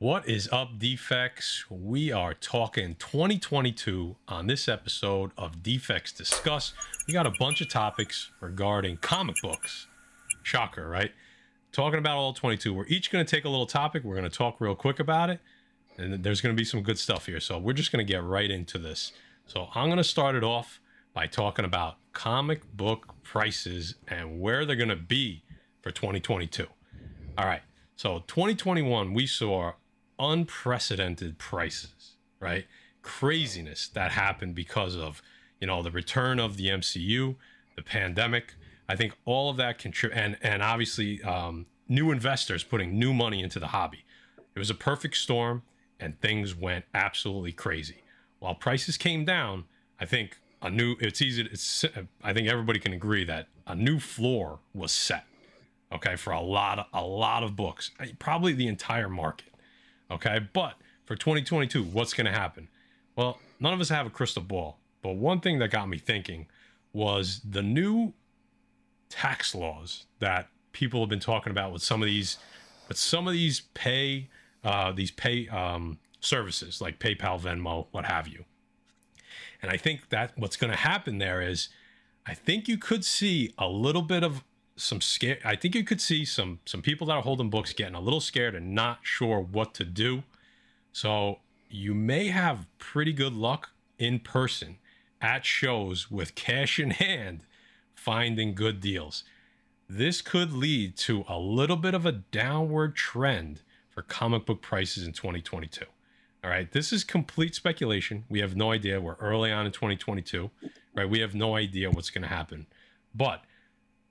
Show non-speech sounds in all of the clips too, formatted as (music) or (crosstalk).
What is up, defects? We are talking 2022 on this episode of Defects Discuss. We got a bunch of topics regarding comic books. Shocker, right? Talking about all 22. We're each going to take a little topic. We're going to talk real quick about it. And there's going to be some good stuff here. So we're just going to get right into this. So I'm going to start it off by talking about comic book prices and where they're going to be for 2022. All right. So 2021, we saw unprecedented prices, right? Craziness that happened because of, you know, the return of the MCU, the pandemic. I think all of that contribute, and and obviously um, new investors putting new money into the hobby. It was a perfect storm, and things went absolutely crazy. While prices came down, I think a new. It's easy. It's. I think everybody can agree that a new floor was set. Okay, for a lot of a lot of books, probably the entire market. Okay. But for 2022, what's going to happen? Well, none of us have a crystal ball. But one thing that got me thinking was the new tax laws that people have been talking about with some of these, but some of these pay, uh, these pay um, services like PayPal, Venmo, what have you. And I think that what's going to happen there is, I think you could see a little bit of some scare. I think you could see some some people that are holding books getting a little scared and not sure what to do. So you may have pretty good luck in person at shows with cash in hand finding good deals. This could lead to a little bit of a downward trend for comic book prices in 2022. All right, this is complete speculation. We have no idea. We're early on in 2022, right? We have no idea what's going to happen. But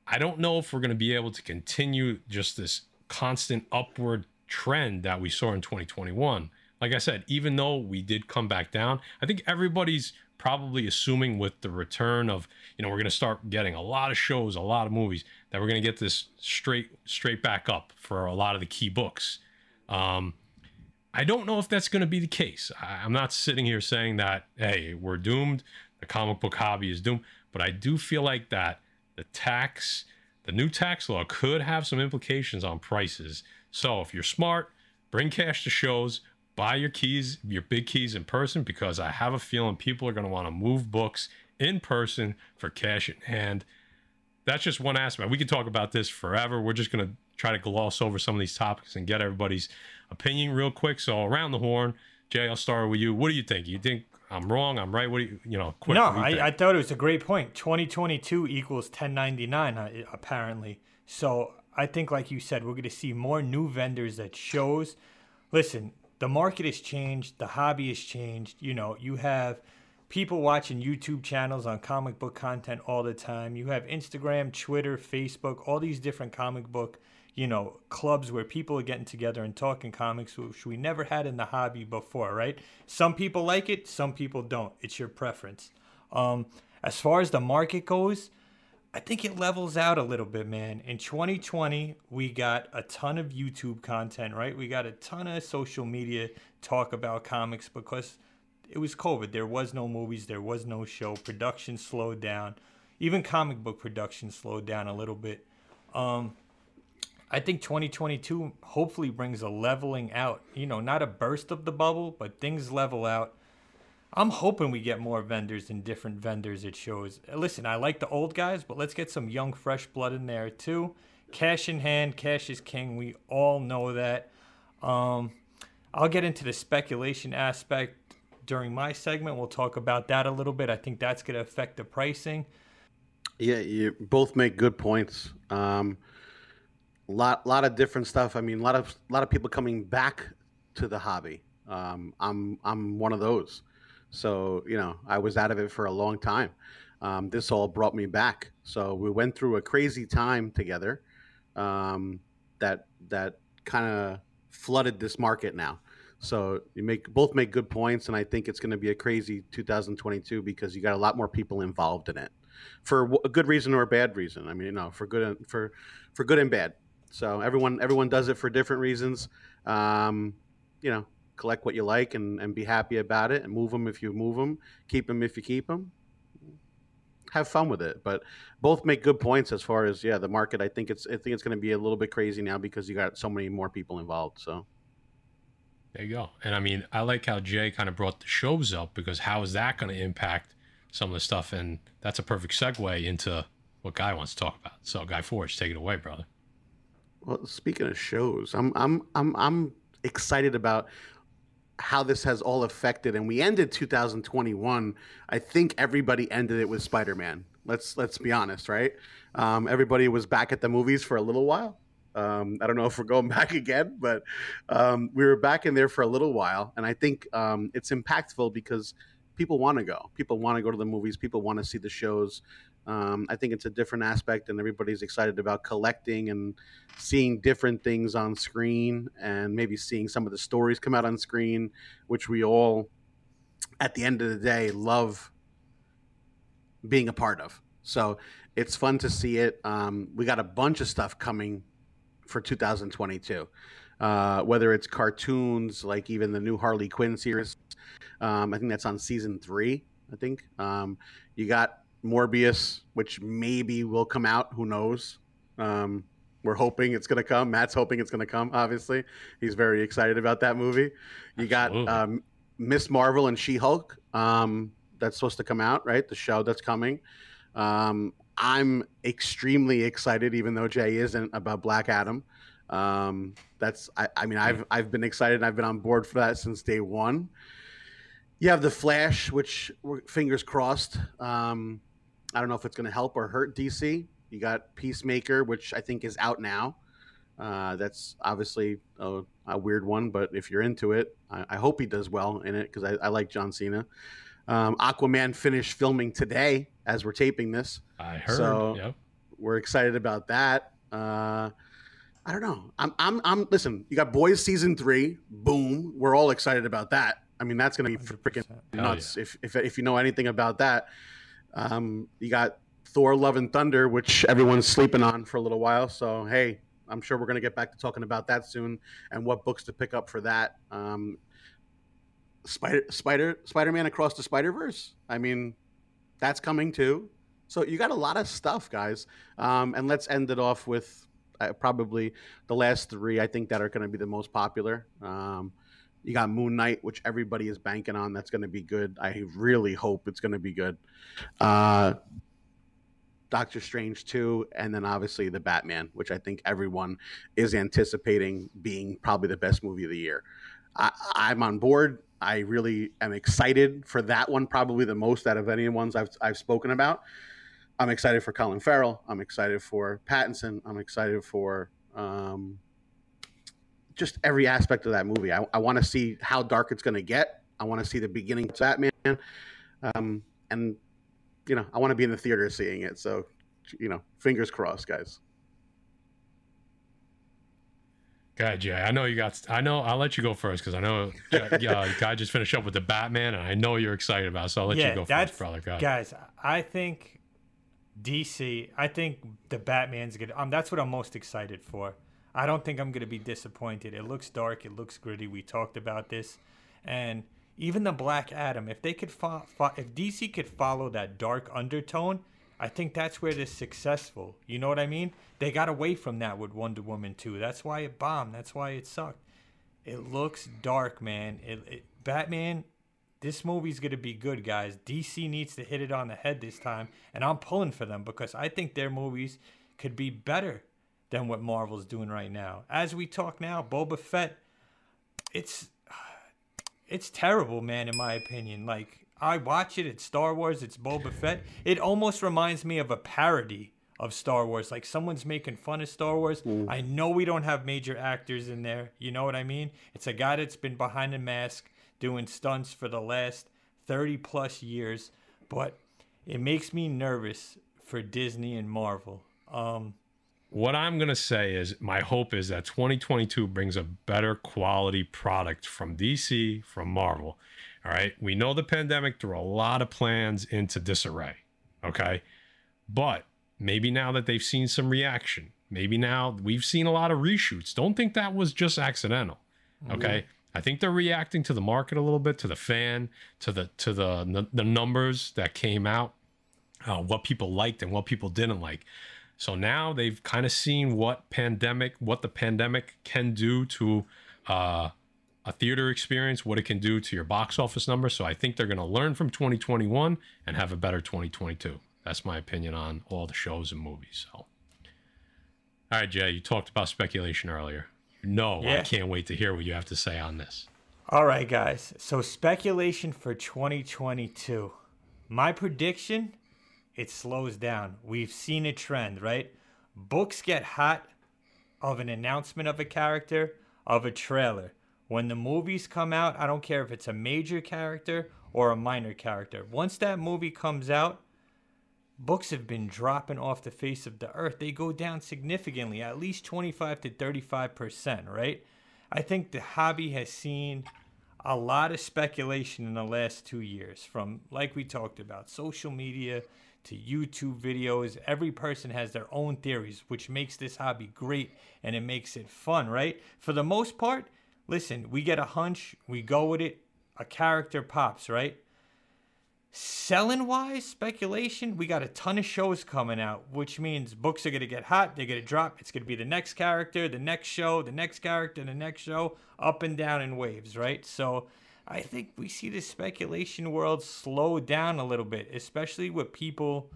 I don't know if we're going to be able to continue just this constant upward trend that we saw in 2021. Like I said, even though we did come back down, I think everybody's probably assuming with the return of, you know, we're going to start getting a lot of shows, a lot of movies that we're going to get this straight straight back up for a lot of the key books. Um, I don't know if that's going to be the case. I, I'm not sitting here saying that, hey, we're doomed. The comic book hobby is doomed. But I do feel like that the tax, the new tax law could have some implications on prices. So if you're smart, bring cash to shows, buy your keys, your big keys in person, because I have a feeling people are going to want to move books in person for cash in hand. That's just one aspect. We could talk about this forever. We're just going to try to gloss over some of these topics and get everybody's opinion real quick. So around the horn, Jay, I'll start with you. What do you think? You think I'm wrong. I'm right. What do you, you know? Quick, no, I, I, thought it was a great point. 2022 equals 1099 uh, apparently. So I think, like you said, we're going to see more new vendors at shows. Listen, the market has changed. The hobby has changed. You know, you have people watching YouTube channels on comic book content all the time. You have Instagram, Twitter, Facebook, all these different comic book you know, clubs where people are getting together and talking comics, which we never had in the hobby before, right? Some people like it, some people don't. It's your preference. Um, as far as the market goes, I think it levels out a little bit, man. In 2020, we got a ton of YouTube content, right? We got a ton of social media talk about comics because it was COVID. There was no movies, there was no show. Production slowed down. Even comic book production slowed down a little bit. Um, I think 2022 hopefully brings a leveling out. You know, not a burst of the bubble, but things level out. I'm hoping we get more vendors and different vendors at shows. Listen, I like the old guys, but let's get some young, fresh blood in there too. Cash in hand, cash is king. We all know that. Um, I'll get into the speculation aspect during my segment. We'll talk about that a little bit. I think that's going to affect the pricing. Yeah, you both make good points. Um, lot lot of different stuff. I mean, a lot of a lot of people coming back to the hobby. Um, I'm I'm one of those. So you know, I was out of it for a long time. Um, this all brought me back. So we went through a crazy time together. Um, that that kind of flooded this market now. So you make both make good points, and I think it's going to be a crazy 2022 because you got a lot more people involved in it, for a good reason or a bad reason. I mean, you know, for good and for for good and bad. So everyone everyone does it for different reasons. Um, you know, collect what you like and, and be happy about it, and move them if you move them, keep them if you keep them. Have fun with it, but both make good points as far as yeah the market. I think it's I think it's going to be a little bit crazy now because you got so many more people involved. So There you go. And I mean, I like how Jay kind of brought the shows up because how is that going to impact some of the stuff? And that's a perfect segue into what Guy wants to talk about. So, Guy Forge, take it away, brother. Well, speaking of shows, I'm I'm I'm I'm excited about how this has all affected and we ended 2021 i think everybody ended it with spider-man. Let's let's be honest right? Um, everybody was back at the movies for a little while. Um, i don't know if we're going (laughs) back again but um, we were back in there for a little while and i think um, it's impactful because people want to go. People want to go to the movies. People want to see the shows um, I think it's a different aspect, and everybody's excited about collecting and seeing different things on screen, and maybe seeing some of the stories come out on screen, which we all, at the end of the day, love being a part of. So it's fun to see it. Um, we got a bunch of stuff coming for 2022. Uh, whether it's cartoons like even the new Harley Quinn series, um, I think that's on season three. I think um, you got Morbius, which maybe will come out. Who knows? Um, we're hoping it's going to come. Matt's hoping it's going to come. Obviously, he's very excited about that movie. You got um, Miss Marvel and She Hulk. Um, that's supposed to come out, right? The show that's coming. Um, I'm extremely excited, even though Jay isn't about Black Adam. Um, that's I, I mean I've I've been excited. and I've been on board for that since day one. You have the Flash, which fingers crossed. Um, I don't know if it's going to help or hurt DC. You got Peacemaker, which I think is out now. Uh, that's obviously a, a, weird one, but if you're into it, I, I hope he does well in it because I, I, like John Cena. Um, Aquaman finished filming today as we're taping this. I heard. So yep. we're excited about that. Uh, I don't know. I'm, I'm, I'm. Listen, you got Boys season three. Boom. We're all excited about that. I mean, that's going to be freaking nuts. Yeah. If, if if you know anything about that. Um, you got Thor: Love and Thunder, which everyone's sleeping on for a little while. So hey, I'm sure we're going to get back to talking about that soon and what books to pick up for that. Um, Spider Spider Spider Man Across the Spider Verse. I mean, that's coming too. So you got a lot of stuff, guys. Um, and let's end it off with uh, probably the last three. I think that are going to be the most popular. Um, you got Moon Knight, which everybody is banking on. That's going to be good. I really hope it's going to be good. Uh, Doctor Strange 2, and then obviously the Batman, which I think everyone is anticipating being probably the best movie of the year. I, I'm on board. I really am excited for that one, probably the most out of any ones I've, I've spoken about. I'm excited for Colin Farrell. I'm excited for Pattinson. I'm excited for um, just every aspect of that movie. I, I want to see how dark it's going to get. I want to see the beginning of Batman, um, and you know, I want to be in the theater seeing it. So, you know, fingers crossed, guys. God, Jay, I know you got. I know. I'll let you go first because I know. (laughs) Yeah, guy just finished up with the Batman, and I know you're excited about. It, so I'll let yeah, you go first, brother. God. Guys, I think DC. I think the Batman's good. Um, that's what I'm most excited for. I don't think I'm going to be disappointed. It looks dark. It looks gritty. We talked about this, and even the Black Adam. If they could, fo- fo- if DC could follow that dark undertone, I think that's where they're successful. You know what I mean? They got away from that with Wonder Woman 2. That's why it bombed. That's why it sucked. It looks dark, man. It, it Batman. This movie's gonna be good, guys. DC needs to hit it on the head this time, and I'm pulling for them because I think their movies could be better than what Marvel's doing right now. As we talk now, Boba Fett, it's it's terrible, man, in my opinion. Like I watch it, it's Star Wars, it's Boba Fett. It almost reminds me of a parody of Star Wars. Like someone's making fun of Star Wars. Mm. I know we don't have major actors in there. You know what I mean? It's a guy that's been behind a mask doing stunts for the last 30 plus years, but it makes me nervous for Disney and Marvel. Um, what I'm going to say is my hope is that 2022 brings a better quality product from DC, from Marvel. All right. We know the pandemic threw a lot of plans into disarray. Okay. But maybe now that they've seen some reaction, maybe now we've seen a lot of reshoots. Don't think that was just accidental. Okay. Mm-hmm. I think they're reacting to the market a little bit, to the fan, to the to the the numbers that came out, uh, what people liked and what people didn't like. So now they've kind of seen what pandemic, what the pandemic can do to uh, a theater experience, what it can do to your box office number. So I think they're going to learn from 2021 and have a better 2022. That's my opinion on all the shows and movies. So, all right, Jay, you talked about speculation earlier. No, Yeah. I can't wait to hear what you have to say on this. All right, guys. So speculation for 2022. My prediction, it slows down. We've seen a trend, right? Books get hot of an announcement of a character, of a trailer. When the movies come out, I don't care if it's a major character or a minor character. Once that movie comes out, books have been dropping off the face of the earth. They go down significantly, at least 25 to 35%, right? I think the hobby has seen a lot of speculation in the last two years from, like we talked about, social media to YouTube videos. Every person has their own theories, which makes this hobby great and it makes it fun, right? For the most part, listen, we get a hunch, we go with it, a character pops, right? Selling wise, speculation, we got a ton of shows coming out, which means books are going to get hot, they're going to drop. It's going to be the next character, the next show, the next character, the next show, up and down in waves, right? So I think we see the speculation world slow down a little bit, especially with people,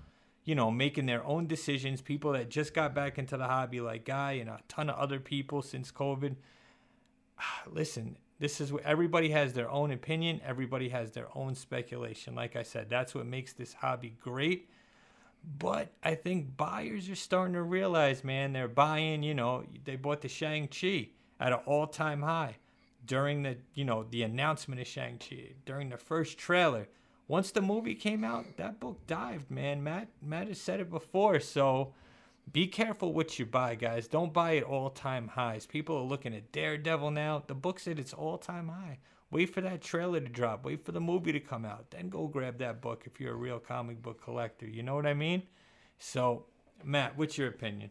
you know, making their own decisions, people that just got back into the hobby, like Guy and a ton of other people since COVID. Ah, listen, this is what everybody has their own opinion, everybody has their own speculation. Like I said, that's what makes this hobby great. But I think buyers are starting to realize, man, they're buying, you know, they bought the Shang-Chi at an all-time high during the, you know, the announcement of Shang-Chi, during the first trailer. Once the movie came out, that book dived, man. Matt Matt has said it before, so be careful what you buy, guys. Don't buy at all-time highs. People are looking at Daredevil now. The book's at its all-time high. Wait for that trailer to drop. Wait for the movie to come out. Then go grab that book if you're a real comic book collector. You know what I mean? So, Matt, what's your opinion?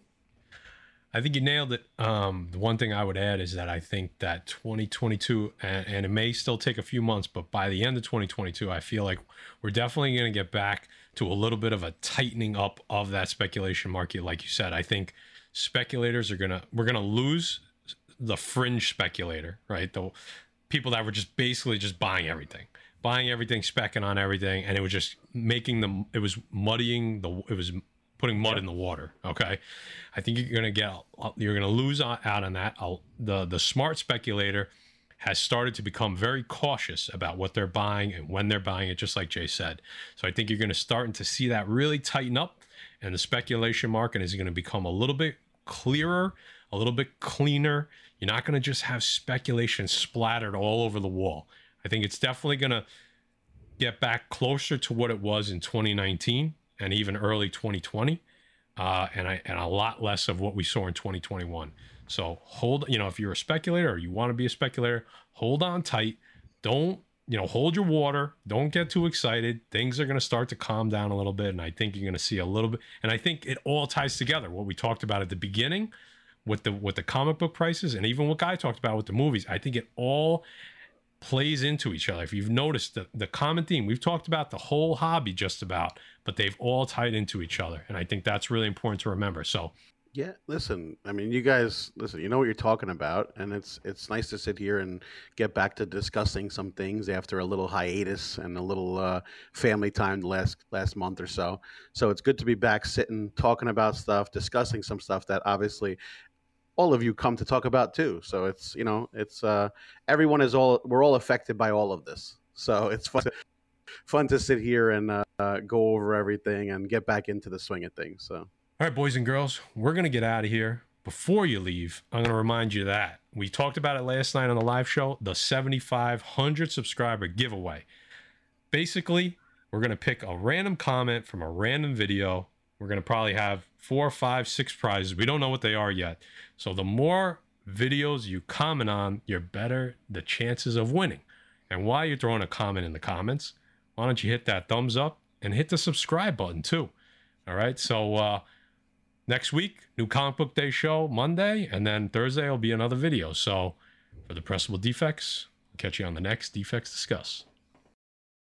I think you nailed it. Um, the one thing I would add is that I think that 2022, and, and it may still take a few months, but by the end of 2022, I feel like we're definitely going to get back to a little bit of a tightening up of that speculation market. Like you said, I think speculators are gonna we're gonna lose the fringe speculator, right? The people that were just basically just buying everything, buying everything, specking on everything, and it was just making them. It was muddying the. It was putting mud in the water. Okay, I think you're gonna get you're gonna lose out on that. I'll, the the smart speculator has started to become very cautious about what they're buying and when they're buying it, just like Jay said. So I think you're gonna start to see that really tighten up, and the speculation market is gonna become a little bit clearer, a little bit cleaner. You're not gonna just have speculation splattered all over the wall. I think it's definitely gonna get back closer to what it was in 2019 and even early 2020, uh, and I and a lot less of what we saw in 2021. So hold, you know, if you're a speculator or you want to be a speculator, hold on tight. Don't you know, hold your water. Don't get too excited. Things are going to start to calm down a little bit, and I think you're going to see a little bit. And I think it all ties together. What we talked about at the beginning, with the with the comic book prices, and even what Guy talked about with the movies. I think it all plays into each other. If you've noticed the, the common theme, we've talked about the whole hobby just about, but they've all tied into each other. And I think that's really important to remember. So Yeah, listen. I mean, you guys, listen. You know what you're talking about, and it's it's nice to sit here and get back to discussing some things after a little hiatus and a little uh, family time the last last month or so. So it's good to be back, sitting, talking about stuff, discussing some stuff that obviously all of you come to talk about too. So it's you know it's uh, everyone is all we're all affected by all of this. So (laughs) it's fun. To, Fun to sit here and uh, go over everything and get back into the swing of things. So. All right, boys and girls, we're to get out of here. Before you leave, I'm to remind you that we talked about it last night on the live show the 7,500 subscriber giveaway. Basically, we're to pick a random comment from a random video. We're going to probably have four, five, six prizes. We don't know what they are yet. So the more videos you comment on, you're better the chances of winning. And while you're throwing a comment in the comments, why don't you hit that thumbs up and hit the subscribe button too? All right. So uh, next week, new comic book day show Monday, and then Thursday will be another video. So for the pressable defects, catch you on the next Defects Discuss.